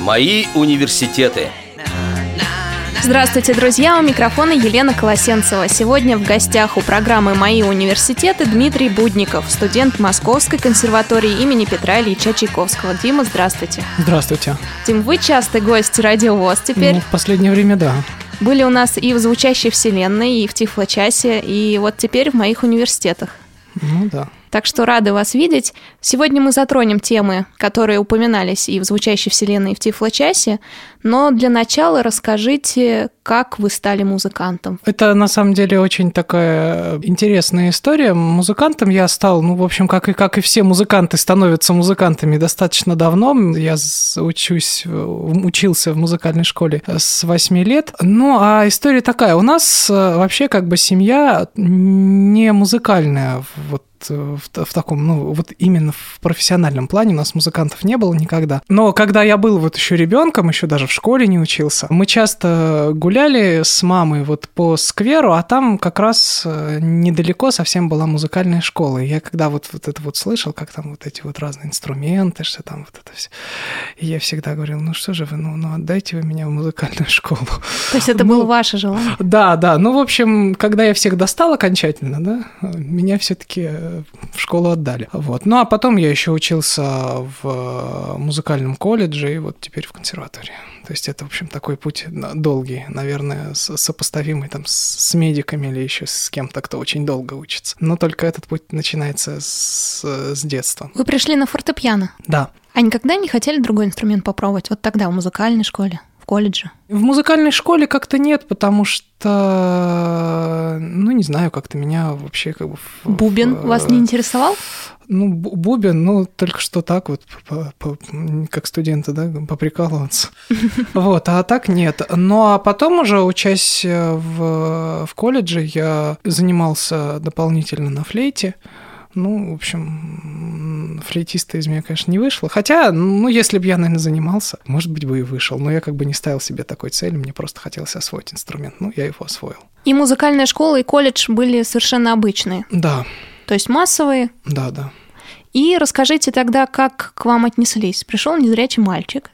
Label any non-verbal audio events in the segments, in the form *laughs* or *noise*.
Мои университеты. Здравствуйте, друзья! У микрофона Елена Колосенцева. Сегодня в гостях у программы «Мои университеты» Дмитрий Будников, студент Московской консерватории имени Петра Ильича Чайковского. Дима, здравствуйте. Здравствуйте. Дим, вы частый гость Радио ВОЗ теперь. Ну, в последнее время, да. Были у нас и в «Звучащей вселенной», и в «Тифлочасе», и вот теперь в моих университетах. Ну да. Так что рады вас видеть. Сегодня мы затронем темы, которые упоминались и в «Звучащей вселенной», и в «Тифлочасе», но для начала расскажите, как вы стали музыкантом. Это на самом деле очень такая интересная история. Музыкантом я стал, ну, в общем, как и, как и все музыканты становятся музыкантами достаточно давно. Я учусь, учился в музыкальной школе с 8 лет. Ну, а история такая. У нас э, вообще как бы семья не музыкальная. Вот в, в таком, ну, вот именно в профессиональном плане у нас музыкантов не было никогда. Но когда я был вот еще ребенком, еще даже в школе не учился, мы часто гуляли с мамой вот по скверу, а там как раз э, недалеко совсем была музыкальная школа. И я когда вот, вот это вот слышал, как там вот эти вот разные инструменты, что там вот это все, и я всегда говорил, ну что же вы, ну, ну отдайте вы меня в музыкальную школу. То есть это ну, было ваше желание? Да, да. Ну, в общем, когда я всех достал окончательно, да, меня все-таки в школу отдали. Вот. Ну, а потом я еще учился в музыкальном колледже и вот теперь в консерватории. То есть это, в общем, такой путь долгий, наверное, сопоставимый там с медиками или еще с кем-то, кто очень долго учится. Но только этот путь начинается с, с детства. Вы пришли на фортепиано? Да. А никогда не хотели другой инструмент попробовать? Вот тогда, в музыкальной школе? В колледже? В музыкальной школе как-то нет, потому что, ну, не знаю, как-то меня вообще как бы... Бубен в, вас не интересовал? Ну, бубен, ну, только что так вот, по, по, как студенты, да, поприкалываться. *laughs* Вот, а так нет. Ну, а потом уже, учась в, в колледже, я занимался дополнительно на флейте. Ну, в общем, флейтиста из меня, конечно, не вышло. Хотя, ну, если бы я, наверное, занимался, может быть, бы и вышел. Но я как бы не ставил себе такой цели, мне просто хотелось освоить инструмент. Ну, я его освоил. И музыкальная школа, и колледж были совершенно обычные? Да. То есть массовые? Да, да. И расскажите тогда, как к вам отнеслись. Пришел незрячий мальчик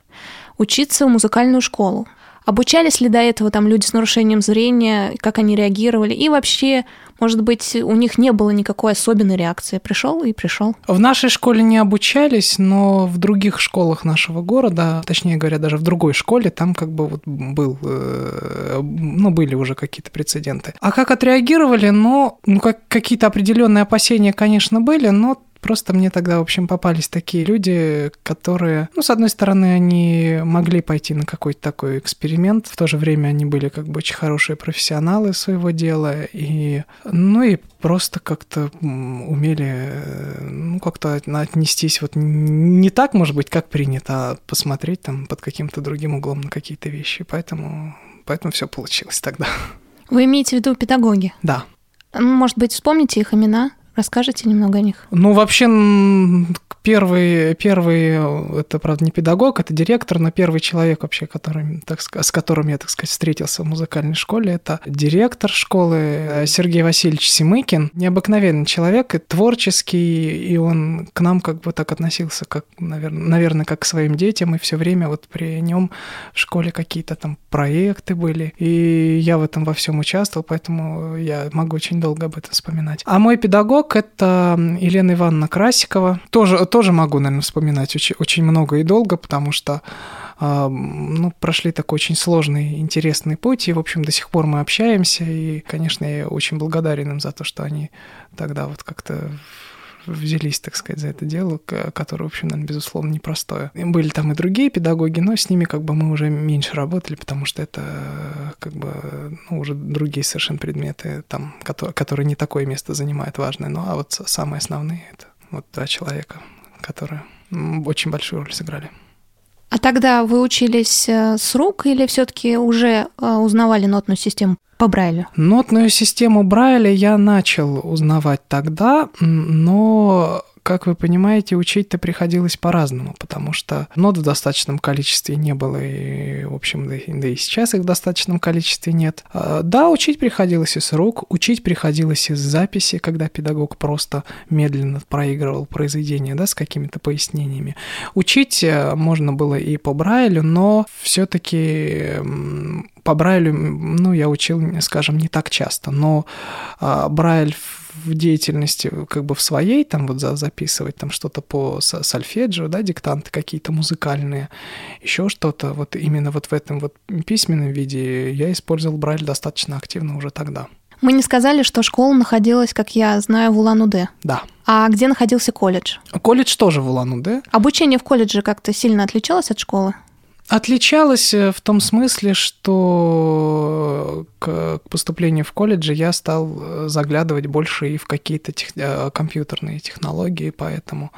учиться в музыкальную школу. Обучались ли до этого там люди с нарушением зрения, как они реагировали? И вообще, может быть, у них не было никакой особенной реакции. Пришел и пришел. В нашей школе не обучались, но в других школах нашего города, точнее говоря, даже в другой школе, там как бы вот был, э, ну, были уже какие-то прецеденты. А как отреагировали? Ну, ну как, какие-то определенные опасения, конечно, были, но Просто мне тогда, в общем, попались такие люди, которые, ну, с одной стороны, они могли пойти на какой-то такой эксперимент, в то же время они были как бы очень хорошие профессионалы своего дела, и, ну, и просто как-то умели, ну, как-то отнестись вот не так, может быть, как принято, а посмотреть там под каким-то другим углом на какие-то вещи. Поэтому, поэтому все получилось тогда. Вы имеете в виду педагоги? Да. Может быть, вспомните их имена? Расскажите немного о них. Ну, вообще, первый, первый, это, правда, не педагог, это директор, но первый человек вообще, который, так, с которым я, так сказать, встретился в музыкальной школе, это директор школы э, Сергей Васильевич Семыкин. Необыкновенный человек, и творческий, и он к нам как бы так относился, как, наверное, наверное как к своим детям, и все время вот при нем в школе какие-то там проекты были, и я в этом во всем участвовал, поэтому я могу очень долго об этом вспоминать. А мой педагог Педагог — это Елена Ивановна Красикова. Тоже, тоже могу, наверное, вспоминать очень, очень много и долго, потому что а, ну, прошли такой очень сложный, интересный путь, и, в общем, до сих пор мы общаемся, и, конечно, я очень благодарен им за то, что они тогда вот как-то взялись, так сказать, за это дело, которое, в общем, наверное, безусловно, непростое. Были там и другие педагоги, но с ними как бы мы уже меньше работали, потому что это как бы ну, уже другие совершенно предметы, там, которые, которые не такое место занимают важное. Ну, а вот самые основные — это вот два человека, которые очень большую роль сыграли. А тогда вы учились э, с рук или все-таки уже э, узнавали нотную систему по Брайлю? Нотную систему Брайля я начал узнавать тогда, но как вы понимаете, учить-то приходилось по-разному, потому что нот в достаточном количестве не было, и, в общем, да, да и сейчас их в достаточном количестве нет. А, да, учить приходилось из рук, учить приходилось из записи, когда педагог просто медленно проигрывал произведение, да, с какими-то пояснениями. Учить э, можно было и по Брайлю, но все-таки по Брайлю, ну, я учил, скажем, не так часто, но а, Брайль в деятельности как бы в своей, там вот записывать там что-то по сольфеджио, да, диктанты какие-то музыкальные, еще что-то, вот именно вот в этом вот письменном виде я использовал Брайль достаточно активно уже тогда. Мы не сказали, что школа находилась, как я знаю, в Улан-Удэ. Да. А где находился колледж? Колледж тоже в Улан-Удэ. Обучение в колледже как-то сильно отличалось от школы? Отличалось э, в том смысле, что к поступлению в колледже я стал э, заглядывать больше и в какие-то тех... Э, компьютерные технологии, поэтому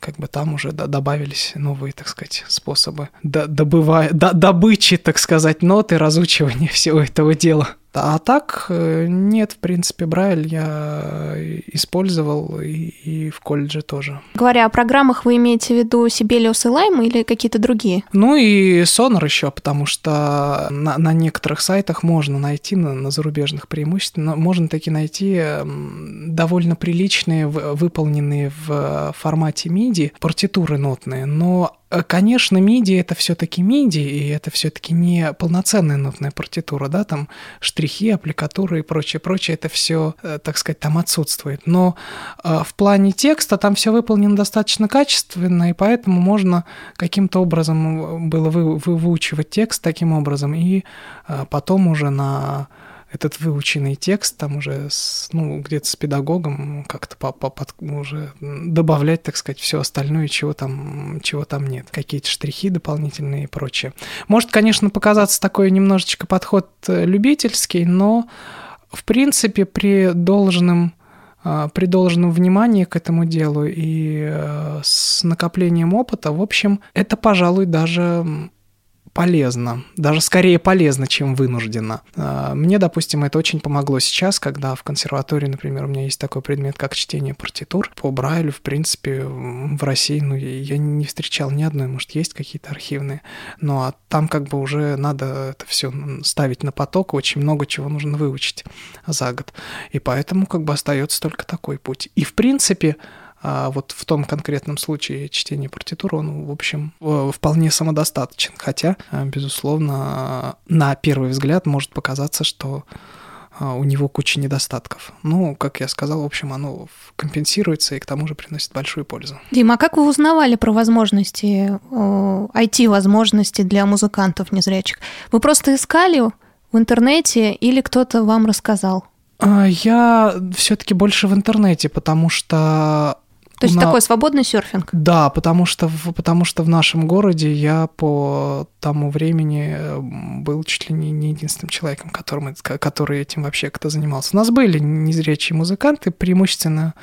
как бы там уже добавились новые, так сказать, способы добыва... добычи, так сказать, ноты, разучивания *laughs* всего этого дела. А так, э, нет, в принципе, Брайль я использовал и, и в колледже тоже. Говоря о программах, вы имеете в виду Sibelius и Lime или какие-то другие? Ну и Sonar еще, потому что на, на некоторых сайтах можно найти, на, на зарубежных преимущественно, можно таки найти довольно приличные, выполненные в формате MIDI партитуры нотные, но Э, конечно, MIDI это все-таки MIDI, и это все-таки не полноценная нотная партитура, да, там штрихи, аппликатуры и прочее, прочее, это все, э, так сказать, там отсутствует. Но э, в плане текста там все выполнено достаточно качественно, и поэтому можно каким-то образом было вы, выучивать текст таким образом, и потом уже на этот выученный текст там уже с, ну, где-то с педагогом как-то по, по, под, уже добавлять, так сказать, все остальное, чего там, чего там нет. Какие-то штрихи дополнительные и прочее. Может, конечно, показаться такой немножечко подход э, любительский, но в принципе при должном а, при должном внимании к этому делу и э, с накоплением опыта, в общем, это, пожалуй, даже полезно, даже скорее полезно, чем вынужденно. А, мне, допустим, это очень помогло сейчас, когда в консерватории, например, у меня есть такой предмет, как чтение партитур. По Брайлю, в принципе, в России, ну, я не встречал ни одной, может, есть какие-то архивные, но а там как бы уже надо это все ставить на поток, очень много чего нужно выучить за год. И поэтому как бы остается только такой путь. И, в принципе, а вот в том конкретном случае чтение партитуры, он, в общем, вполне самодостаточен. Хотя, а, безусловно, на первый взгляд может показаться, что а, у него куча недостатков. Ну, как я сказал, в общем, оно компенсируется и к тому же приносит большую пользу. Дима, а как вы узнавали про возможности, IT-возможности для музыкантов незрячих? Вы просто искали в интернете или кто-то вам рассказал? Я все-таки больше в интернете, потому что то есть на... такой свободный серфинг? Да, потому что, потому что в нашем городе я по тому времени был чуть ли не, не единственным человеком, которым, который этим вообще кто занимался. У нас были незрячие музыканты, преимущественно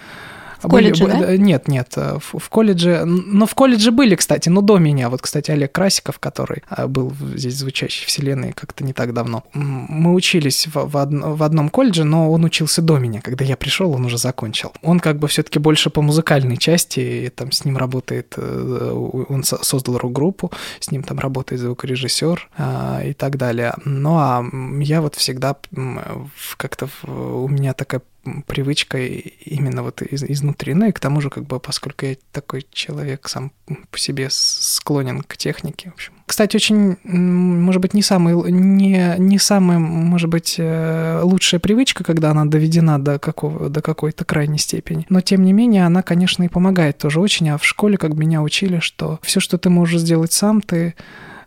в колледже, были, да? Нет, нет, э, в, в колледже, но в колледже были, кстати, но до меня. Вот, кстати, Олег Красиков, который э, был здесь звучащей вселенной как-то не так давно. Мы учились в, в, од, в одном колледже, но он учился до меня. Когда я пришел, он уже закончил. Он как бы все-таки больше по музыкальной части, и там с ним работает, э, он создал рок-группу, с ним там работает звукорежиссер и так далее. Ну а я вот всегда как-то у меня такая привычка именно вот из, изнутри. Ну и к тому же, как бы, поскольку я такой человек сам по себе склонен к технике, в общем. Кстати, очень, может быть, не самый, не, не самая, может быть, э, лучшая привычка, когда она доведена до, какого, до какой-то крайней степени. Но, тем не менее, она, конечно, и помогает тоже очень. А в школе, как меня учили, что все, что ты можешь сделать сам, ты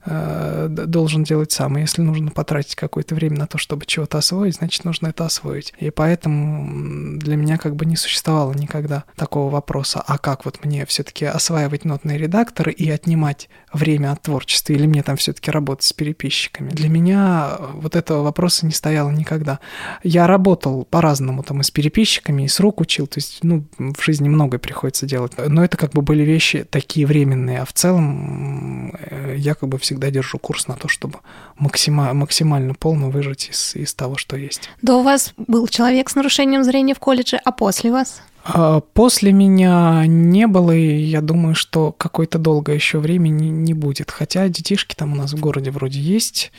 должен делать сам. И если нужно потратить какое-то время на то, чтобы чего-то освоить, значит, нужно это освоить. И поэтому для меня как бы не существовало никогда такого вопроса, а как вот мне все-таки осваивать нотные редакторы и отнимать время от творчества, или мне там все-таки работать с переписчиками. Для меня вот этого вопроса не стояло никогда. Я работал по-разному там и с переписчиками, и с рук учил, то есть, ну, в жизни многое приходится делать. Но это как бы были вещи такие временные, а в целом я как бы всегда держу курс на то, чтобы максима, максимально полно выжать из, из того, что есть. Да у вас был человек с нарушением зрения в колледже, а после вас? А после меня не было, и я думаю, что какое-то долгое еще время не, не будет. Хотя детишки там у нас в городе вроде есть.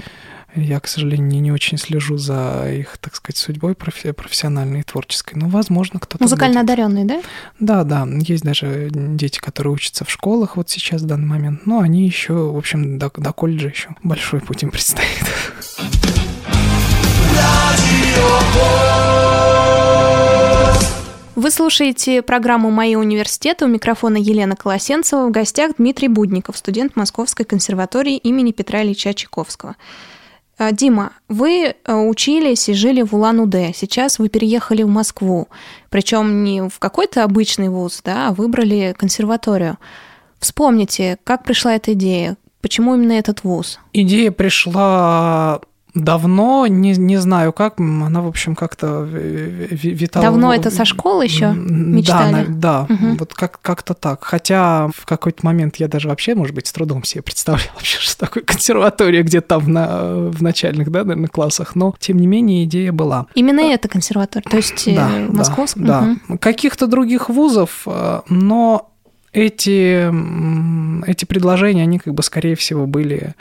Я, к сожалению, не, очень слежу за их, так сказать, судьбой профессиональной и творческой. Но, возможно, кто-то. Музыкально будет. одаренный, да? Да, да. Есть даже дети, которые учатся в школах вот сейчас в данный момент. Но они еще, в общем, до, до колледжа еще большой путь им предстоит. Вы слушаете программу «Мои университеты». У микрофона Елена Колосенцева. В гостях Дмитрий Будников, студент Московской консерватории имени Петра Ильича Чайковского. А, Дима, вы э, учились и жили в Улан-Удэ. Сейчас вы переехали в Москву. Причем не в какой-то обычный вуз, да, а выбрали консерваторию. Вспомните, как пришла эта идея? Почему именно этот вуз? Идея пришла Давно, не, не знаю как, она, в общем, как-то витала. Давно это со школы еще мечтали? Да, да угу. вот как- как-то так. Хотя в какой-то момент я даже вообще, может быть, с трудом себе представлял *laughs* вообще, что такое консерватория где-то там на, в начальных, да, наверное, классах, но, тем не менее, идея была. Именно эта консерватория, то есть да, московская? Да, да. Каких-то других вузов, э, но эти, эти предложения, они как бы, скорее всего, были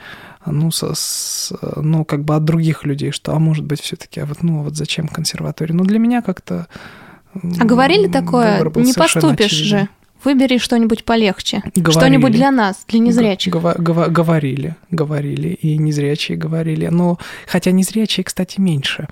ну, со, с, ну, как бы от других людей, что, а может быть, все-таки, а вот, ну, вот зачем консерватория? Ну, для меня как-то... А говорили такое, не поступишь очевиден. же, выбери что-нибудь полегче, что-нибудь для нас, для незрячих. Говорили, говорили, и незрячие говорили. Но, хотя незрячие, кстати, меньше.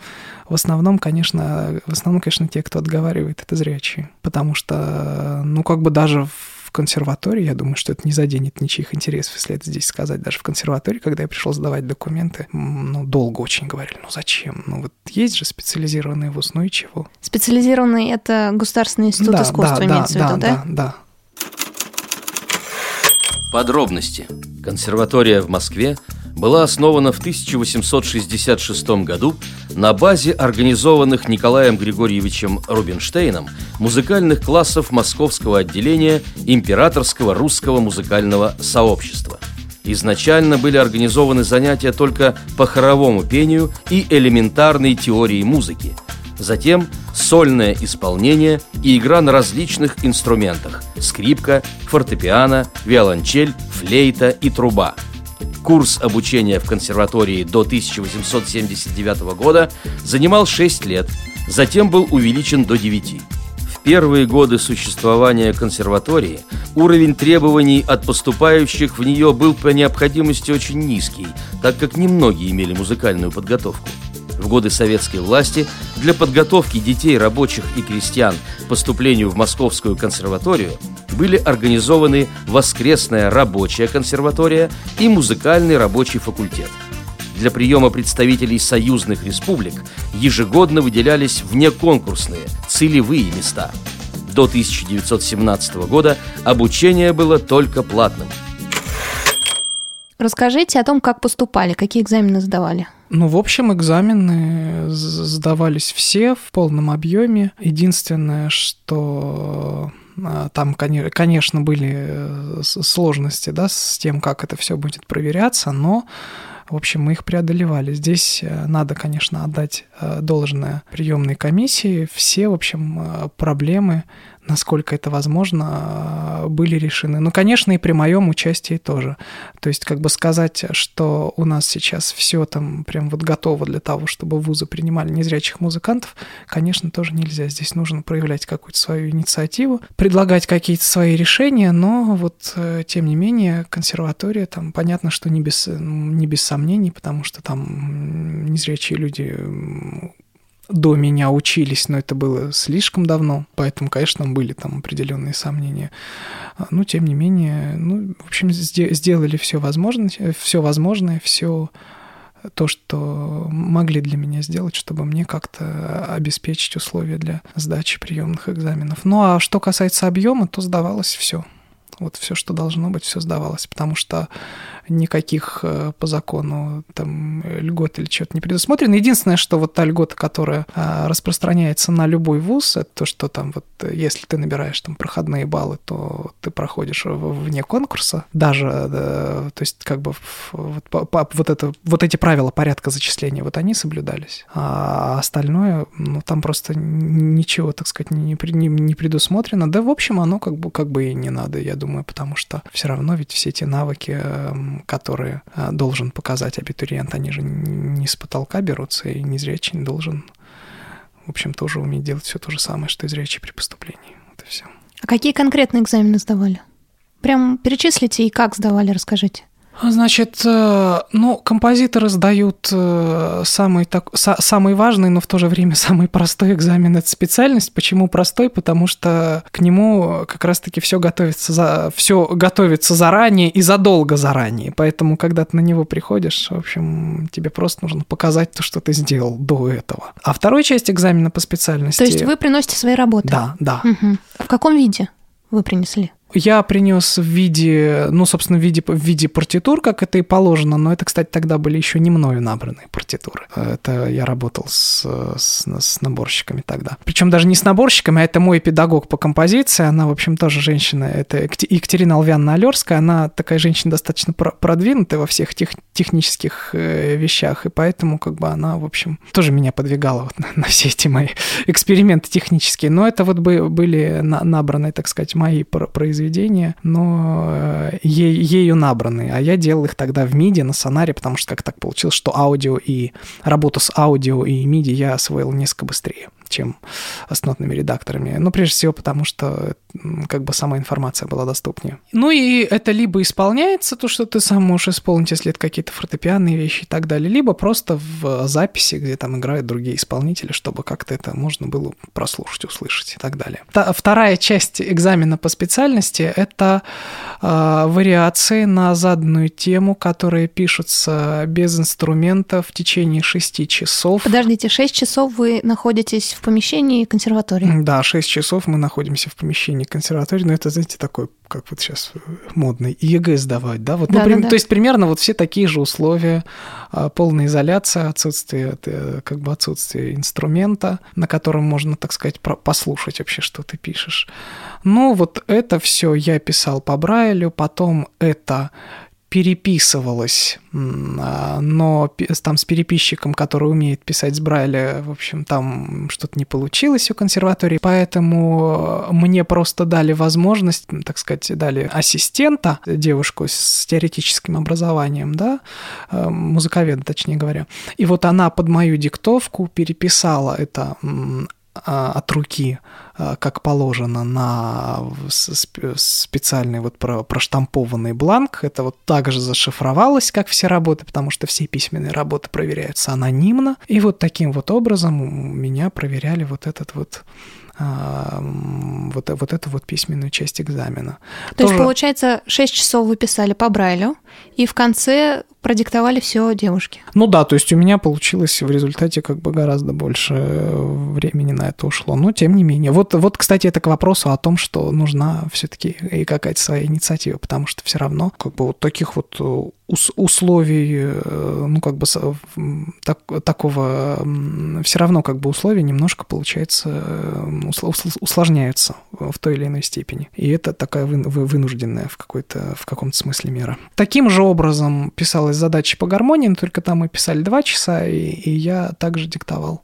В основном, конечно, в основном, конечно, те, кто отговаривает, это зрячие. Потому что, ну, как бы даже в в консерватории, я думаю, что это не заденет ничьих интересов, если это здесь сказать. Даже в консерватории, когда я пришел сдавать документы, ну, долго очень говорили, ну зачем? Ну вот есть же специализированный вуз, ну и чего? Специализированный — это Государственный институт да, искусства, да, имеется да, в виду, да? Да, да, Подробности. Консерватория в Москве была основана в 1866 году на базе организованных Николаем Григорьевичем Рубинштейном музыкальных классов московского отделения Императорского русского музыкального сообщества. Изначально были организованы занятия только по хоровому пению и элементарной теории музыки. Затем сольное исполнение и игра на различных инструментах – скрипка, фортепиано, виолончель, флейта и труба – Курс обучения в консерватории до 1879 года занимал 6 лет, затем был увеличен до 9. В первые годы существования консерватории уровень требований от поступающих в нее был по необходимости очень низкий, так как немногие имели музыкальную подготовку. В годы советской власти для подготовки детей, рабочих и крестьян к поступлению в Московскую консерваторию были организованы воскресная рабочая консерватория и музыкальный рабочий факультет. Для приема представителей союзных республик ежегодно выделялись внеконкурсные, целевые места. До 1917 года обучение было только платным. Расскажите о том, как поступали, какие экзамены сдавали. Ну, в общем, экзамены сдавались все в полном объеме. Единственное, что а, там, конечно, были э, сложности да, с тем, как это все будет проверяться, но в общем, мы их преодолевали. Здесь э, надо, конечно, отдать э, должное приемной комиссии. Все, в общем, проблемы насколько это возможно, были решены. Ну, конечно, и при моем участии тоже. То есть, как бы сказать, что у нас сейчас все там прям вот готово для того, чтобы вузы принимали незрячих музыкантов, конечно, тоже нельзя. Здесь нужно проявлять какую-то свою инициативу, предлагать какие-то свои решения, но вот, э, тем не менее, консерватория там, понятно, что не без, не без сомнений, потому что там незрячие люди до меня учились, но это было слишком давно, поэтому, конечно, были там определенные сомнения. А, но, тем не менее, ну, в общем, сделали все возможное, все возможное, все то, что могли для меня сделать, чтобы мне как-то обеспечить условия для сдачи приемных экзаменов. Ну а что касается объема, то сдавалось все Вот все, что должно быть, все сдавалось, потому что никаких э, по закону там льгот или чего-то не предусмотрено. Единственное, что вот та льгота, которая а, распространяется на любой вуз, это то, что там вот если ты набираешь там проходные баллы, то ты проходишь вне конкурса, даже, да, то есть как бы вот, вот, это, вот эти правила порядка зачисления, вот они соблюдались, а остальное, ну там просто ничего, так сказать, не, не, не предусмотрено, да в общем оно как бы, как бы и не надо, я думаю, потому что все равно ведь все эти навыки эм, которые а, должен показать абитуриент, они же не с потолка берутся, и незрячий должен, в общем, тоже уметь делать все то же самое, что и зрячий при поступлении. Вот и все. А какие конкретные экзамены сдавали? Прям перечислите и как сдавали, расскажите. Значит, э, ну, композиторы сдают э, самый, так, самый важный, но в то же время *laughs* самый простой экзамен – это специальность. Почему простой? Потому что к нему как раз-таки все готовится, за, все готовится заранее и задолго заранее. Поэтому, когда ты на него приходишь, в общем, тебе просто нужно показать то, что ты сделал до этого. А вторая часть экзамена по специальности… То есть вы приносите свои работы? Да, да. Угу. В каком виде вы принесли? Я принес в виде, ну, собственно, в виде, в виде партитур, как это и положено, но это, кстати, тогда были еще не мною набранные партитуры. Это я работал с, с, с наборщиками тогда. Причем даже не с наборщиками, а это мой педагог по композиции, она, в общем, тоже женщина, это Екатерина Алвянна Алерская, она такая женщина достаточно продвинутая во всех тех, технических э, вещах, и поэтому, как бы, она, в общем, тоже меня подвигала вот на, на все эти мои эксперименты технические. Но это вот были набранные, так сказать, мои произведения произведения, но э, е- ею набраны. А я делал их тогда в MIDI на сонаре, потому что как так получилось, что аудио и работу с аудио и MIDI я освоил несколько быстрее чем с нотными редакторами. Ну, прежде всего, потому что как бы сама информация была доступнее. Ну и это либо исполняется, то, что ты сам можешь исполнить, если это какие-то фортепианные вещи и так далее, либо просто в записи, где там играют другие исполнители, чтобы как-то это можно было прослушать, услышать и так далее. Та, вторая часть экзамена по специальности — это э, вариации на заданную тему, которые пишутся без инструмента в течение шести часов. Подождите, шесть часов вы находитесь в помещении консерватории? Да, шесть часов мы находимся в помещении консерватории, но это, знаете, такой как вот сейчас модный, ЕГЭ сдавать, да? Вот, ну, да, при, да, да. То есть примерно вот все такие же условия, а, полная изоляция, отсутствие, как бы отсутствие инструмента, на котором можно, так сказать, послушать вообще, что ты пишешь. Ну, вот это все я писал по Брайлю, потом это переписывалось, а, но там с переписчиком, который умеет писать с Брайля, в общем, там что-то не получилось у консерватории, поэтому мне просто дали возможность, так сказать, дали ассистента, девушку с теоретическим образованием, да, э, музыковеда, точнее говоря, и вот она под мою диктовку переписала это а, от руки, как положено, на специальный вот проштампованный бланк. Это вот также зашифровалось, как все работы, потому что все письменные работы проверяются анонимно. И вот таким вот образом меня проверяли вот этот вот а, вот, вот эту вот письменную часть экзамена. То Тоже... есть, получается, 6 часов вы писали по Брайлю, и в конце продиктовали все девушке. Ну да, то есть у меня получилось в результате как бы гораздо больше времени на это ушло. Но тем не менее. Вот, вот кстати, это к вопросу о том, что нужна все-таки и какая-то своя инициатива, потому что все равно как бы вот таких вот условий, э, ну, как бы так, такого, все равно как бы условия немножко, получается, э, усложняются в той или иной степени. И это такая вынужденная в, какой-то, в каком-то смысле мера. Таким же образом писалась задача по гармонии, но только там мы писали два часа, и, и я также диктовал.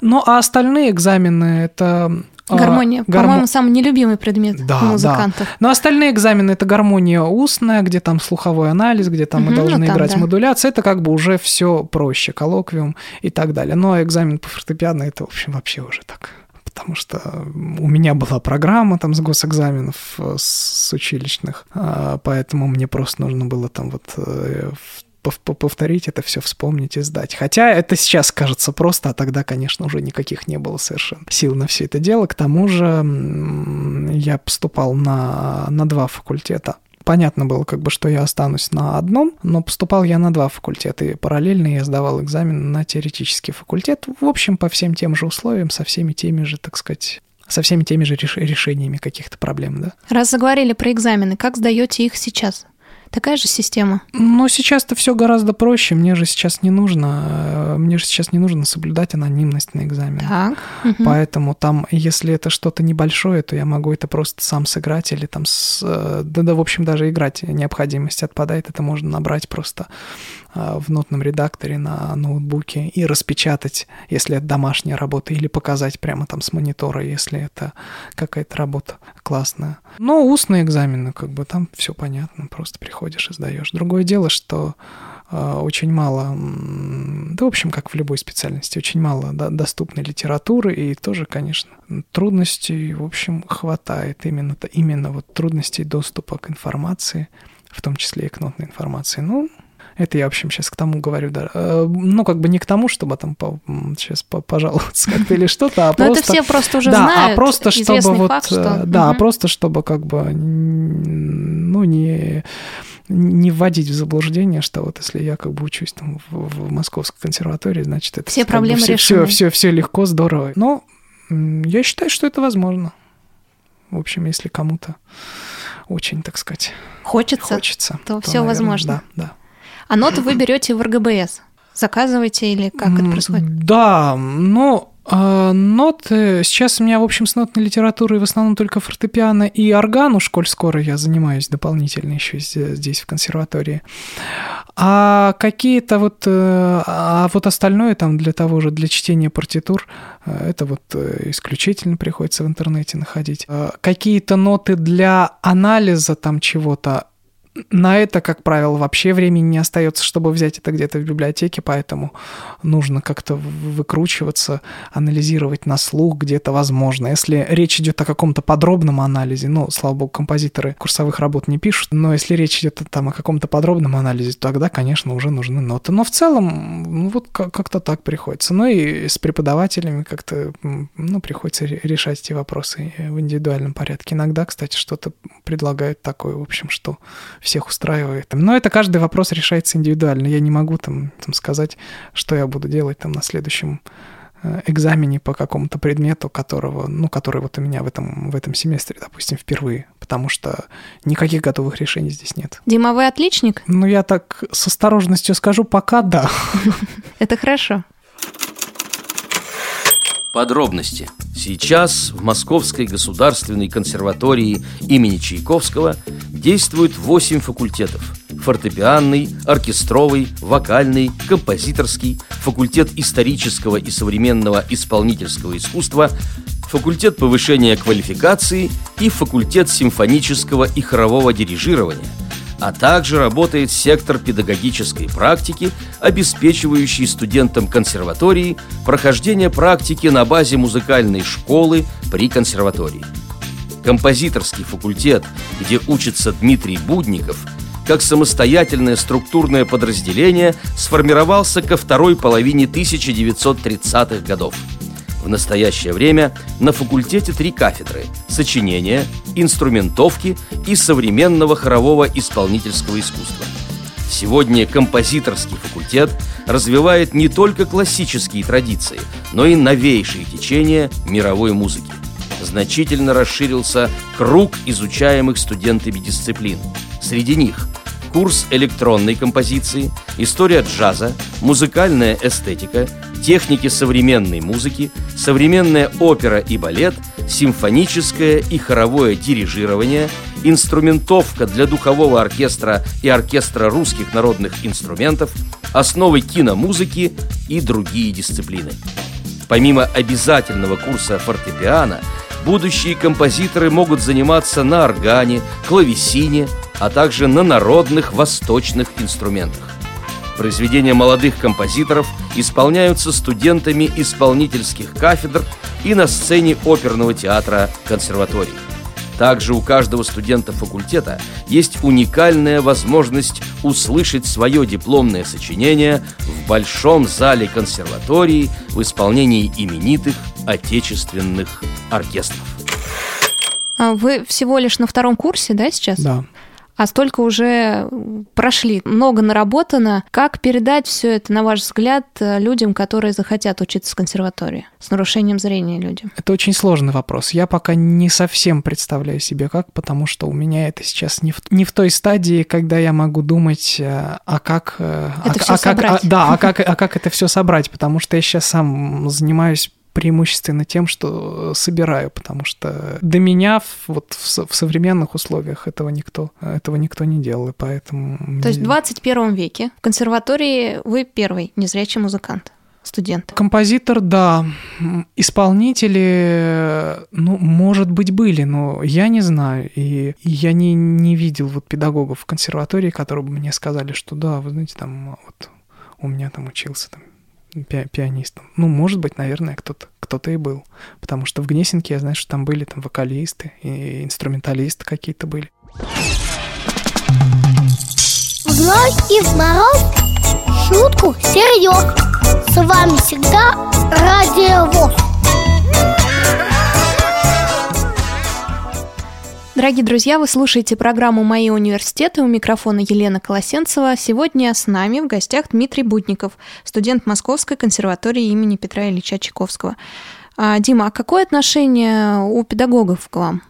Ну, а остальные экзамены — это а, гармония, гармо... по-моему, самый нелюбимый предмет да, музыкантов. Да. Но остальные экзамены это гармония устная, где там слуховой анализ, где там угу, мы должны ну, там, играть да. модуляцию. Это как бы уже все проще, коллоквиум и так далее. Но экзамен по фортепиано это, в общем, вообще уже так потому что у меня была программа там с госэкзаменов, э, с училищных, а, поэтому мне просто нужно было там вот э, повторить это все, вспомнить и сдать. Хотя это сейчас кажется просто, а тогда, конечно, уже никаких не было совершенно сил на все это дело. К тому же я поступал на, на два факультета понятно было, как бы, что я останусь на одном, но поступал я на два факультета, и параллельно я сдавал экзамен на теоретический факультет. В общем, по всем тем же условиям, со всеми теми же, так сказать, со всеми теми же реш- решениями каких-то проблем, да. Раз заговорили про экзамены, как сдаете их сейчас? Такая же система. Но сейчас-то все гораздо проще. Мне же сейчас не нужно, э, мне же сейчас не нужно соблюдать анонимность на экзамене. Так. мгм. Поэтому там, если это что-то небольшое, то я могу это просто сам сыграть или там, с, э, да, да, в общем, даже играть необходимость отпадает. Это можно набрать просто в нотном редакторе на ноутбуке и распечатать, если это домашняя работа, или показать прямо там с монитора, если это какая-то работа классная. Но устные экзамены, как бы там все понятно, просто приходишь и сдаешь. Другое дело, что э, очень мало, да, в общем, как в любой специальности, очень мало доступной литературы, и тоже, конечно, трудностей, в общем, хватает именно, именно вот трудностей доступа к информации, в том числе и к нотной информации. Ну, это я, в общем, сейчас к тому говорю, да. Э, Ну, как бы не к тому, чтобы там сейчас пожаловаться *laughs* как-то или что-то, а Но просто... это все просто уже да, знают. а просто чтобы вот, э, что... да, Мгм. просто чтобы как бы, ну, не не вводить в заблуждение, что вот если я как бы учусь там в, в Московской консерватории, значит это Все как бы проблемы все, решены. Все, все, все легко, здорово. Но я считаю, что это возможно. В общем, если кому-то очень, так сказать, Хочется. хочется, то всё наверное, возможно. Да, да. А ноты вы берете в РГБС? Заказываете или как это происходит? Да, ну, а, ноты... Сейчас у меня, в общем, с нотной литературой в основном только фортепиано и орган. Уж коль скоро я занимаюсь дополнительно еще здесь, в консерватории. А какие-то вот... э, А вот остальное там для того же, для чтения партитур, э, это вот э, исключительно приходится в интернете находить. Какие-то ноты для анализа там чего-то, на это, как правило, вообще времени не остается, чтобы взять это где-то в библиотеке, поэтому нужно как-то выкручиваться, анализировать на слух где-то возможно. Если речь идет о каком-то подробном анализе, ну, слава богу, композиторы курсовых работ не пишут, но если речь идет там о каком-то подробном анализе, то тогда, конечно, уже нужны ноты. Но в целом, ну, вот ка- как-то так приходится. Ну и с преподавателями как-то, ну, приходится ре- решать эти вопросы э, в индивидуальном порядке. Иногда, кстати, что-то предлагают такое, в общем, что всех устраивает. Но это каждый вопрос решается индивидуально. Я не могу там, там сказать, что я буду делать там на следующем э, экзамене по какому-то предмету, которого, ну, который вот у меня в этом, в этом семестре, допустим, впервые, потому что никаких готовых решений здесь нет. Дима, вы отличник? Ну, я так с осторожностью скажу, пока да. *laughs* Это хорошо. Подробности. Сейчас в Московской государственной консерватории имени Чайковского действует 8 факультетов. Фортепианный, оркестровый, вокальный, композиторский, факультет исторического и современного исполнительского искусства, факультет повышения квалификации и факультет симфонического и хорового дирижирования – а также работает сектор педагогической практики, обеспечивающий студентам консерватории прохождение практики на базе музыкальной школы при консерватории. Композиторский факультет, где учится Дмитрий Будников, как самостоятельное структурное подразделение сформировался ко второй половине 1930-х годов. В настоящее время на факультете три кафедры – сочинения, инструментовки и современного хорового исполнительского искусства. Сегодня композиторский факультет развивает не только классические традиции, но и новейшие течения мировой музыки. Значительно расширился круг изучаемых студентами дисциплин. Среди них курс электронной композиции, история джаза, музыкальная эстетика, техники современной музыки, современная опера и балет, симфоническое и хоровое дирижирование, инструментовка для духового оркестра и оркестра русских народных инструментов, основы киномузыки и другие дисциплины. Помимо обязательного курса фортепиано, будущие композиторы могут заниматься на органе, клавесине, а также на народных восточных инструментах. Произведения молодых композиторов исполняются студентами исполнительских кафедр и на сцене оперного театра консерватории. Также у каждого студента факультета есть уникальная возможность услышать свое дипломное сочинение в большом зале консерватории в исполнении именитых отечественных оркестров. А Вы всего лишь на втором курсе, да, сейчас? Да. А столько уже прошли, много наработано. Как передать все это, на ваш взгляд, людям, которые захотят учиться в консерватории с нарушением зрения людям? Это очень сложный вопрос. Я пока не совсем представляю себе как, потому что у меня это сейчас не в, не в той стадии, когда я могу думать, э, а как... Э, это а, все а собрать. Как, а, да, а как, а как это все собрать, потому что я сейчас сам занимаюсь преимущественно тем, что собираю, потому что до меня вот в, в современных условиях этого никто, этого никто не делал, и поэтому... То есть в 21 веке в консерватории вы первый незрячий музыкант? студент? Композитор, да. Исполнители, ну, может быть, были, но я не знаю. И, и я не, не видел вот педагогов в консерватории, которые бы мне сказали, что да, вы знаете, там вот у меня там учился там пи пианистом. Ну, может быть, наверное, кто-то кто-то и был. Потому что в Гнесинке я знаю, что там были там вокалисты и инструменталисты какие-то были. В ночь и в мороз шутку серьез. С вами всегда Радио ВОЗ. Дорогие друзья, вы слушаете программу «Мои университеты». У микрофона Елена Колосенцева. Сегодня с нами в гостях Дмитрий Будников, студент Московской консерватории имени Петра Ильича Чайковского. А, Дима, а какое отношение у педагогов к вам?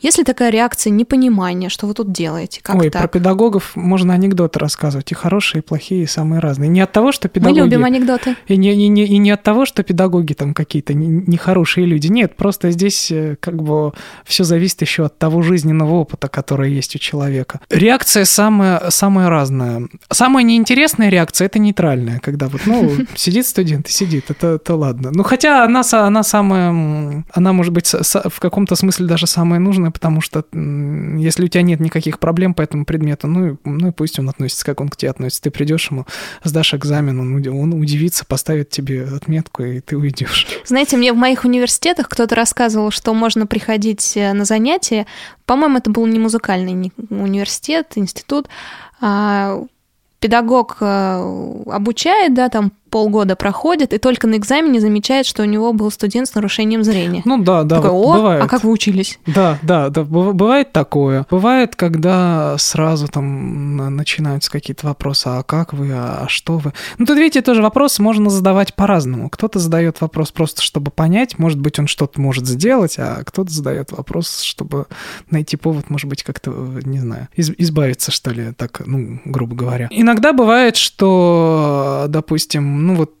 Есть ли такая реакция непонимания, что вы тут делаете? Как Ой, так? про педагогов можно анекдоты рассказывать, и хорошие, и плохие, и самые разные. Не от того, что педагоги... Мы любим анекдоты. И не, и не, и не от того, что педагоги там какие-то нехорошие люди. Нет, просто здесь э, как бы все зависит еще от того жизненного опыта, который есть у человека. Реакция самая, самая разная. Самая неинтересная реакция – это нейтральная, когда вот, ну, *laughs* сидит студент и сидит, это, это ладно. Ну, хотя она, она самая, она может быть в каком-то смысле даже самая нужная, потому что если у тебя нет никаких проблем по этому предмету, ну, ну и пусть он относится, как он к тебе относится. Ты придешь ему, сдашь экзамен, он, он удивится, поставит тебе отметку, и ты уйдешь. Знаете, мне в моих университетах кто-то рассказывал, что можно приходить э, на занятия. По-моему, это был не музыкальный университет, институт, а педагог э, обучает, да, там полгода проходит, и только на экзамене замечает, что у него был студент с нарушением зрения. Ну да, да. Такой, вот О, бывает. а как вы учились? Да, да, да, бывает такое. Бывает, когда сразу там начинаются какие-то вопросы, а как вы, а что вы. Ну тут, видите, тоже вопрос можно задавать по-разному. Кто-то задает вопрос просто, чтобы понять, может быть, он что-то может сделать, а кто-то задает вопрос, чтобы найти повод, может быть, как-то, не знаю, избавиться, что ли, так, ну, грубо говоря. Иногда бывает, что, допустим, ну вот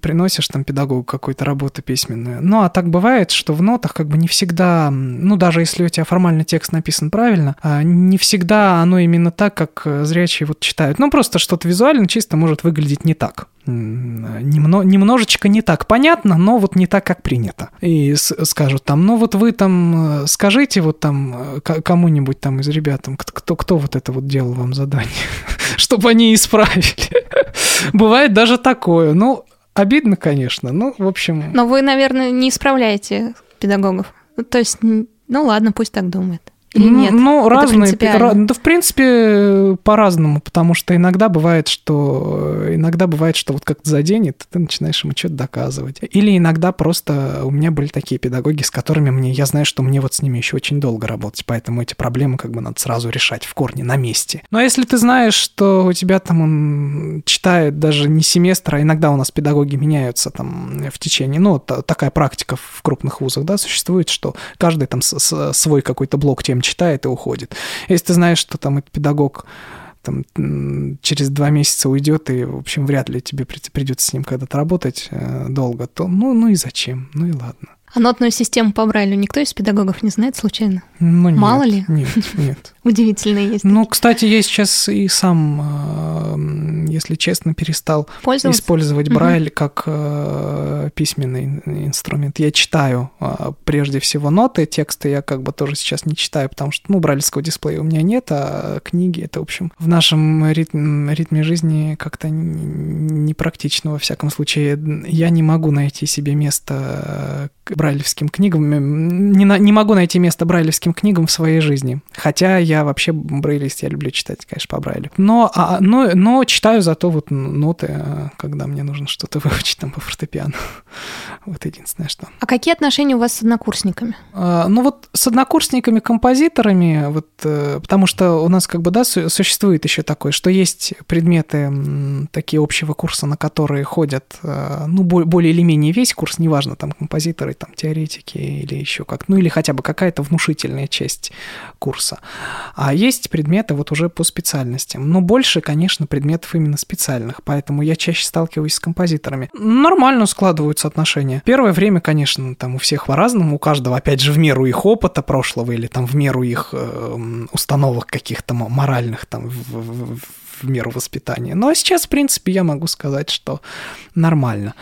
приносишь там педагогу какую-то работу письменную. Ну, а так бывает, что в нотах как бы не всегда, ну, даже если у тебя формально текст написан правильно, а не всегда оно именно так, как э, зрячие вот читают. Ну, просто что-то визуально чисто может выглядеть не так. Немно, немножечко не так понятно, но вот не так, как принято. И скажут там, ну вот вы там э, скажите вот там э, кому-нибудь там из ребят, кто, кто вот это вот делал вам задание, *laughs* чтобы они исправили. Бывает даже такое. Ну, обидно, конечно. Ну, в общем... Но вы, наверное, не исправляете педагогов. То есть, ну ладно, пусть так думает. Или ну, нет? Ну, Это разные. Да, в принципе, по-разному, потому что иногда бывает, что иногда бывает, что вот как-то заденет, ты начинаешь ему что-то доказывать. Или иногда просто у меня были такие педагоги, с которыми мне, я знаю, что мне вот с ними еще очень долго работать, поэтому эти проблемы как бы надо сразу решать в корне, на месте. Но если ты знаешь, что у тебя там он читает даже не семестр, а иногда у нас педагоги меняются там в течение, ну, такая практика в крупных вузах, да, существует, что каждый там свой какой-то блок тем читает и уходит. Если ты знаешь, что там этот педагог там, через два месяца уйдет, и, в общем, вряд ли тебе придется с ним когда-то работать э, долго, то ну, ну и зачем? Ну и ладно. А нотную систему по Брайлю никто из педагогов не знает случайно? Ну, нет, Мало ли? Нет, нет. *laughs* Удивительно есть. Ну, кстати, я сейчас и сам, э, если честно, перестал использовать Брайль как э, письменный инструмент. Я читаю э, прежде всего ноты, тексты я как бы тоже сейчас не читаю, потому что, ну, брайлевского дисплея у меня нет, а книги это, в общем, в нашем ритме, ритме жизни как-то непрактично, во всяком случае. Я не могу найти себе место брайлевским книгам, не, на, не могу найти место брайлевским книгам в своей жизни. Хотя я вообще брайлист, я люблю читать, конечно, по брайлю. Но, а, но, но читаю зато вот ноты, э, когда мне нужно что-то *laughs* выучить там по фортепиано. *laughs* Вот единственное, что. А какие отношения у вас с однокурсниками? А, ну вот с однокурсниками-композиторами, вот, э, потому что у нас как бы, да, существует еще такое, что есть предметы такие общего курса, на которые ходят, э, ну, более или менее весь курс, неважно, там, композиторы, там, теоретики или еще как, ну, или хотя бы какая-то внушительная часть курса. А есть предметы вот уже по специальностям. Но больше, конечно, предметов именно специальных, поэтому я чаще сталкиваюсь с композиторами. Нормально складываются отношения. Первое время, конечно, там у всех по-разному, у каждого, опять же, в меру их опыта прошлого или там в меру их э, установок каких-то моральных там в, в, в меру воспитания. Но сейчас, в принципе, я могу сказать, что нормально.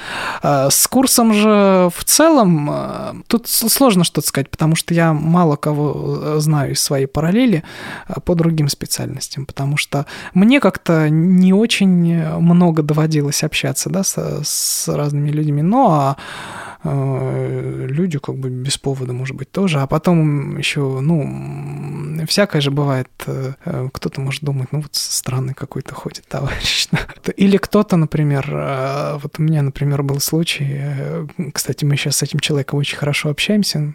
А, с курсом же в целом а, тут сложно что-то сказать, потому что я мало кого э, знаю из своей параллели а, по другим специальностям, потому что мне как-то не очень много доводилось общаться да, с, с разными людьми, но Э, люди как бы без повода, может быть, тоже. А потом еще, ну, всякое же бывает. Э, кто-то может думать, ну, вот странный какой-то ходит товарищ. *laughs* Или кто-то, например, э, вот у меня, например, был случай, кстати, мы сейчас с этим человеком очень хорошо общаемся,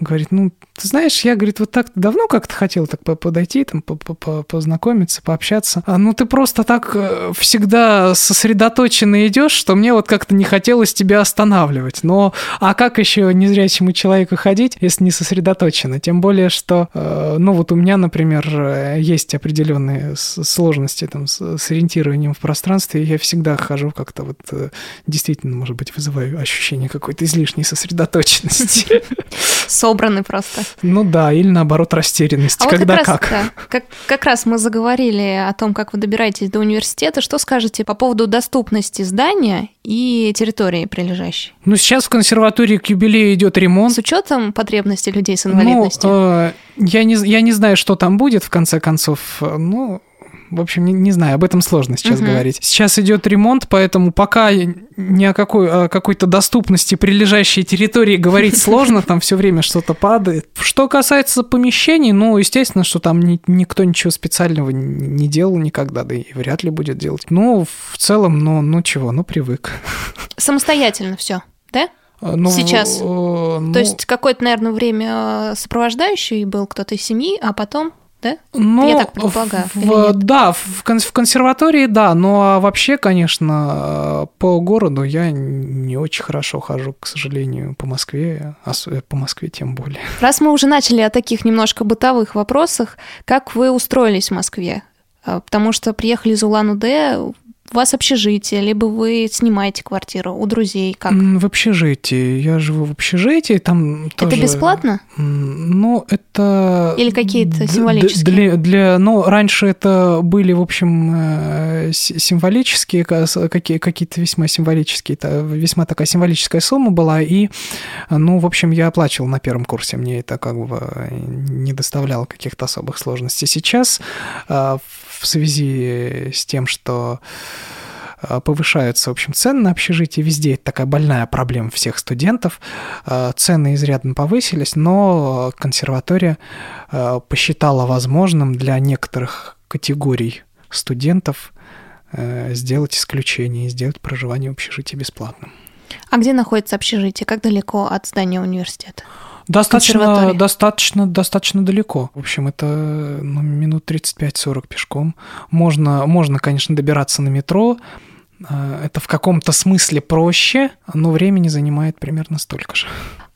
говорит, ну, ты знаешь, я, говорит, вот так давно как-то хотел так подойти, там, познакомиться, пообщаться. А ну, ты просто так всегда сосредоточенно идешь, что мне вот как-то не хотелось тебя останавливать. Но а как еще незрячему человеку ходить, если не сосредоточено? Тем более, что, э, ну вот у меня, например, э, есть определенные сложности там с, ориентированием в пространстве, и я всегда хожу как-то вот э, действительно, может быть, вызываю ощущение какой-то излишней сосредоточенности. Собраны просто. Ну да, или наоборот растерянность. А Когда вот как? Раз, да, как? Как раз мы заговорили о том, как вы добираетесь до университета. Что скажете по поводу доступности здания и территории прилежащей? Ну, сейчас в консерватории к юбилею идет ремонт. С учетом потребностей людей с инвалидностью? Ну, э, я, не, я не знаю, что там будет, в конце концов. Ну, в общем, не, не знаю, об этом сложно сейчас угу. говорить. Сейчас идет ремонт, поэтому пока ни о какой о какой-то доступности прилежащей территории говорить *laughs* сложно, там все время что-то падает. Что касается помещений, ну, естественно, что там ни, никто ничего специального не делал никогда, да и вряд ли будет делать. Ну, в целом, ну, ну чего, ну, привык. Самостоятельно все, да? А, ну, Сейчас. Э, ну... То есть какое-то, наверное, время сопровождающий был кто-то из семьи, а потом да? Ну, Я так предполагаю. В, да, в, в консерватории, да, но а вообще, конечно, по городу я не очень хорошо хожу, к сожалению, по Москве, а по Москве тем более. Раз мы уже начали о таких немножко бытовых вопросах, как вы устроились в Москве? А, потому что приехали из Улан-Удэ, у вас общежитие, либо вы снимаете квартиру у друзей, как? В общежитии. Я живу в общежитии, там Это тоже... бесплатно? Ну, это... Или какие-то символические? Для, для, ну, раньше это были, в общем, э, символические, какие-то весьма символические, весьма такая символическая сумма была, и, ну, в общем, я оплачивал на первом курсе, мне это как бы не доставляло каких-то особых сложностей. Сейчас э, в связи с тем, что э, повышаются, в общем, цены на общежитие везде. Это такая больная проблема всех студентов. Э, цены изрядно повысились, но консерватория э, посчитала возможным для некоторых категорий студентов сделать исключение и сделать проживание в общежитии бесплатным. А где находится общежитие? Как далеко от здания университета? Достаточно, достаточно, достаточно далеко. В общем, это ну, минут 35-40 пешком. Можно, можно, конечно, добираться на метро. А, это в каком-то смысле проще, но времени занимает примерно столько же.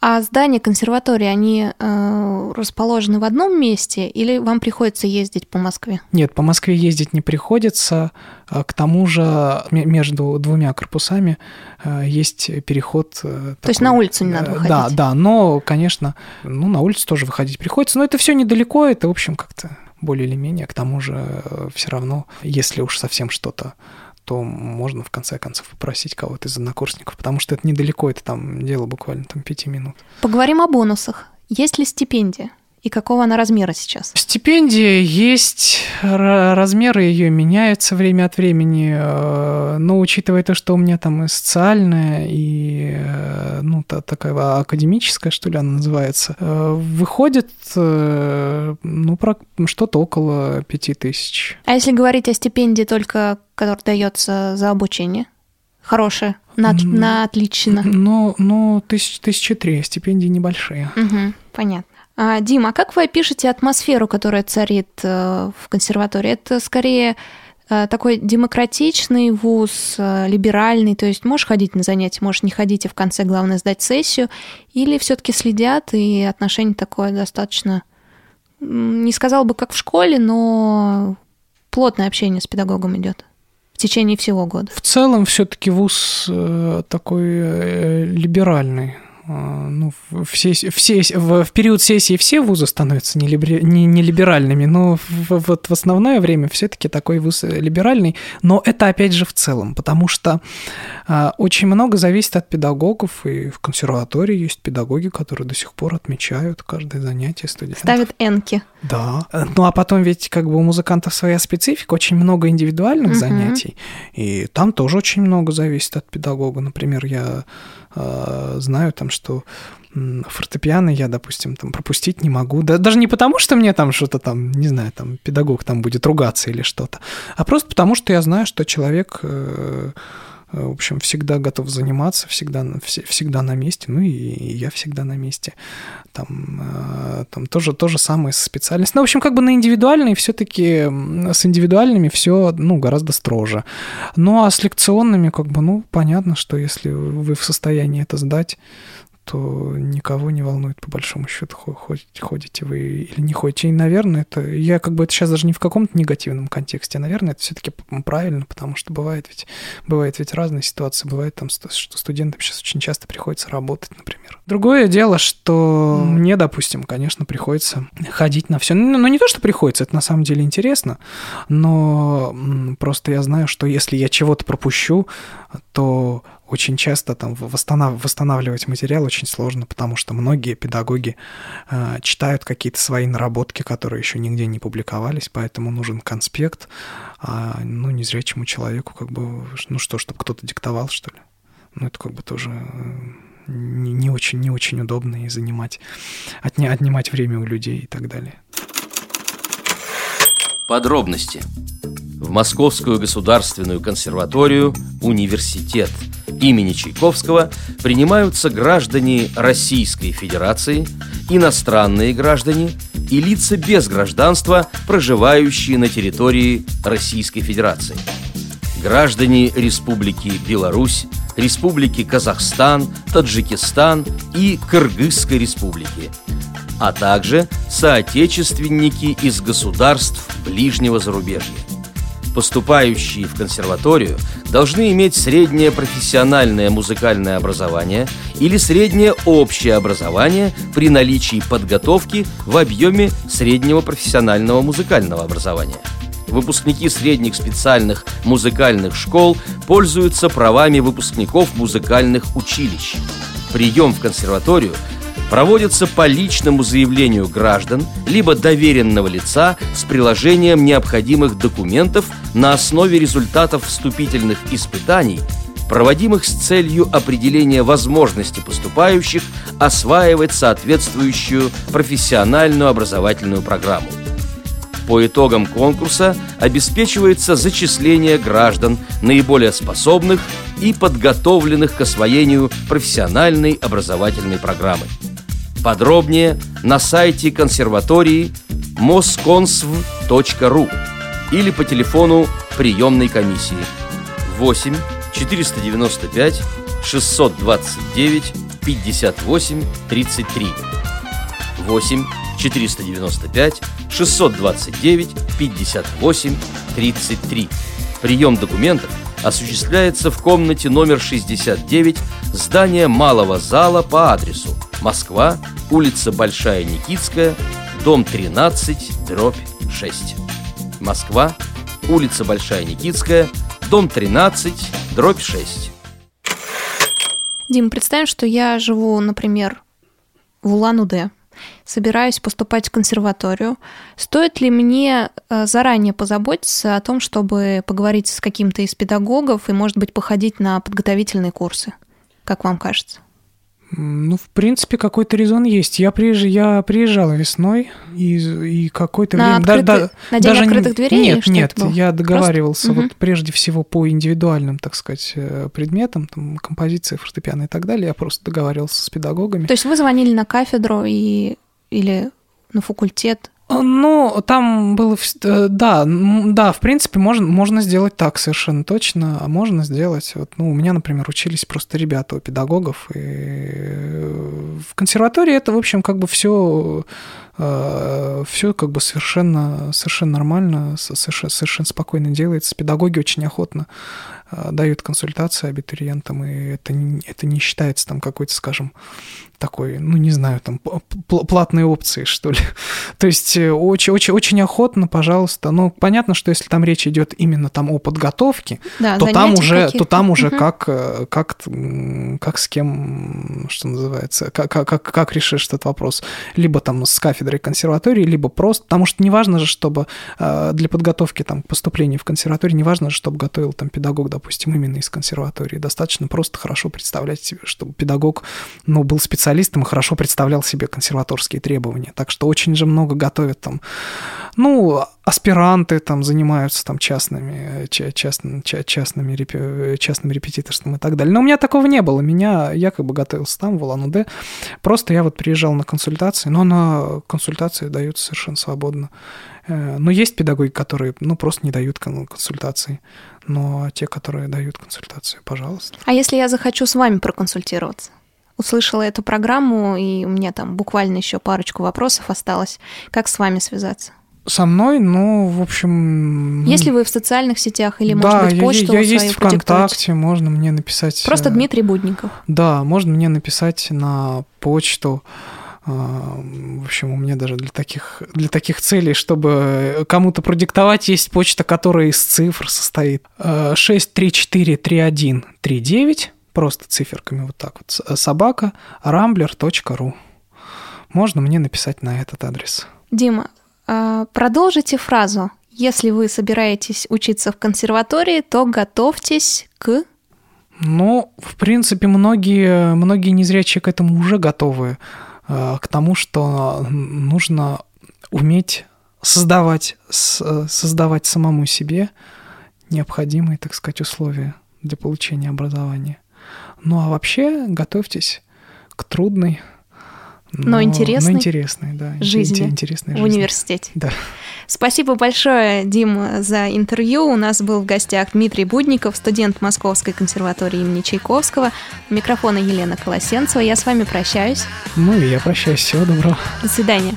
А здания консерватории, они э, расположены в одном месте или вам приходится ездить по Москве? Нет, по Москве ездить не приходится. А к тому же между двумя корпусами э, есть переход. Э, То такой, есть на улицу не надо выходить? Да, да, но, конечно, ну, на улицу тоже выходить приходится, но это все недалеко, это, в общем, как-то более или менее. К тому же э, все равно, если уж совсем что-то то можно в конце концов попросить кого-то из однокурсников, потому что это недалеко, это там дело буквально там пяти минут. Поговорим о бонусах. Есть ли стипендия? И какого она размера сейчас? Стипендия есть, размеры ее меняются время от времени, э, но учитывая то, что у меня там и социальная, и э, ну, та, такая академическая, что ли, она называется, э, выходит ну, про что-то около пяти тысяч. А если говорить о стипендии только, которая дается за обучение? Хорошая, на, на отлично. Ну, ну тысяч, тысячи три, стипендии небольшие. Угу, понятно. А, Дима, а как вы опишете атмосферу, которая царит э, в консерватории? Это скорее э, такой демократичный вуз, э, либеральный, то есть можешь ходить на занятия, можешь не ходить, и в конце главное сдать сессию, или все-таки следят, и отношение такое достаточно, не сказал бы как в школе, но плотное общение с педагогом идет в течение всего года? В целом все-таки вуз такой либеральный а, ну, все, все, в, в период сессии все вузы становятся нелибер, не, не либеральными, но в, вот в основное время все-таки такой вуз либеральный. Но это опять же в целом, потому что а, очень много зависит от педагогов, и в консерватории есть педагоги, которые до сих пор отмечают каждое занятие студентов. Ставят энки. Да. Ну а потом ведь как бы у музыкантов своя специфика, очень много индивидуальных угу. занятий, и там тоже очень много зависит от педагога. Например, я э, знаю там, что фортепиано я, допустим, там пропустить не могу. Да, даже не потому, что мне там что-то там, не знаю, там педагог там будет ругаться или что-то, а просто потому, что я знаю, что человек э, Э, в общем, всегда готов заниматься, всегда, всегда на месте, ну и, я всегда на месте. Там, э, там тоже то же самое специальность. Ну, в общем, как бы на индивидуальные все-таки с индивидуальными все, ну, гораздо строже. Ну, а с лекционными, как бы, ну, понятно, что если вы в состоянии это сдать, то никого не волнует, по большому счету, ходите, ходите вы или не ходите. И, наверное, это я как бы это сейчас даже не в каком-то негативном контексте, а, наверное, это все-таки правильно, потому что бывает ведь, бывает ведь разные ситуации. Бывает там, что студентам сейчас очень часто приходится работать, например. Другое дело, что мне, допустим, конечно, приходится ходить на все. Ну, ну, не то, что приходится, это на самом деле интересно, но просто я знаю, что если я чего-то пропущу, то очень часто там восстанавливать материал очень сложно, потому что многие педагоги э, читают какие-то свои наработки, которые еще нигде не публиковались, поэтому нужен конспект, а ну незрячему человеку как бы ну что, чтобы кто-то диктовал что ли, ну это как бы тоже э, не, не очень не очень удобно и занимать отня... отнимать время у людей и так далее. Подробности. В Московскую государственную консерваторию «Университет» имени Чайковского принимаются граждане Российской Федерации, иностранные граждане и лица без гражданства, проживающие на территории Российской Федерации. Граждане Республики Беларусь, Республики Казахстан, Таджикистан и Кыргызской Республики, а также соотечественники из государств ближнего зарубежья поступающие в консерваторию должны иметь среднее профессиональное музыкальное образование или среднее общее образование при наличии подготовки в объеме среднего профессионального музыкального образования. Выпускники средних специальных музыкальных школ пользуются правами выпускников музыкальных училищ. Прием в консерваторию – проводится по личному заявлению граждан либо доверенного лица с приложением необходимых документов на основе результатов вступительных испытаний, проводимых с целью определения возможности поступающих осваивать соответствующую профессиональную образовательную программу. По итогам конкурса обеспечивается зачисление граждан, наиболее способных и подготовленных к освоению профессиональной образовательной программы. Подробнее на сайте консерватории mosconsv.ru или по телефону приемной комиссии 8 495 629 58 33 8 495 629 58 33 Прием документов осуществляется в комнате номер 69 здания Малого зала по адресу Москва, улица Большая Никитская, дом 13, дробь 6. Москва, улица Большая Никитская, дом 13, дробь 6. Дим, представим, что я живу, например, в Улан-Удэ. Собираюсь поступать в консерваторию. Стоит ли мне э, заранее позаботиться о том, чтобы поговорить с каким-то из педагогов и, может быть, походить на подготовительные курсы? Как вам кажется? Ну, в принципе, какой-то резон есть. Я, приезж... я приезжала весной, и, и какое-то на время... Открытый... Да, на день даже... открытых дверей? Нет, нет, я договаривался Просто... вот прежде всего по индивидуальным, так сказать, э, предметам, там, композиции, фортепиано и так далее. Я просто договаривался с педагогами. То есть вы звонили на кафедру и... или на факультет? Ну, там было... Э, да, да, в принципе, можно, можно сделать так совершенно точно. А можно сделать... Вот, ну, у меня, например, учились просто ребята у педагогов. И э, в консерватории это, в общем, как бы все э, все как бы совершенно, совершенно нормально, совершенно, совершенно спокойно делается. Педагоги очень охотно дают консультации абитуриентам, и это не, это не считается там какой-то, скажем, такой, ну, не знаю, там, платной опции, что ли. *laughs* То есть очень-очень э, очень охотно, пожалуйста. Ну, понятно, что если там речь идет именно там о подготовке, да, то, там уже, то там уже угу. как, э, как, как с кем, что называется, как, как, как решишь этот вопрос. Либо там с кафедрой консерватории, либо просто, потому что неважно же, чтобы э, для подготовки там поступления в консерваторию, неважно же, чтобы готовил там педагог, допустим, именно из консерватории. Достаточно просто хорошо представлять себе, чтобы педагог, ну, был специалистом и хорошо представлял себе консерваторские требования. Так что очень же много готовят там, ну, аспиранты там занимаются там частными, частными, частными, частным репетиторством и так далее. Но у меня такого не было. Меня, я как бы готовился там, в Улан-Удэ. Просто я вот приезжал на консультации, но на консультации даются совершенно свободно. Э, но есть педагоги, которые, ну, просто не дают консультации. Но те, которые дают консультацию, пожалуйста. А если я захочу с вами проконсультироваться? услышала эту программу, и у меня там буквально еще парочку вопросов осталось. Как с вами связаться? Со мной, ну, в общем... Если вы в социальных сетях или, да, может быть, почту я, я есть ВКонтакте, можно мне написать... Просто Дмитрий Будников. Да, можно мне написать на почту. В общем, у меня даже для таких, для таких целей, чтобы кому-то продиктовать, есть почта, которая из цифр состоит. 6343139 просто циферками вот так вот. Собака rambler.ru. Можно мне написать на этот адрес. Дима, а, продолжите фразу. Если вы собираетесь учиться в консерватории, то готовьтесь к... Ну, в принципе, многие, многие незрячие к этому уже готовы. А, к тому, что нужно уметь создавать, создавать самому себе необходимые, так сказать, условия для получения образования. Ну а вообще готовьтесь к трудной, но, но интересной, но интересной да, жизни интересной в университете. Да. Спасибо большое, Дим, за интервью. У нас был в гостях Дмитрий Будников, студент Московской консерватории имени Чайковского. У микрофона Елена Колосенцева. Я с вами прощаюсь. Ну и я прощаюсь. Всего доброго. До свидания.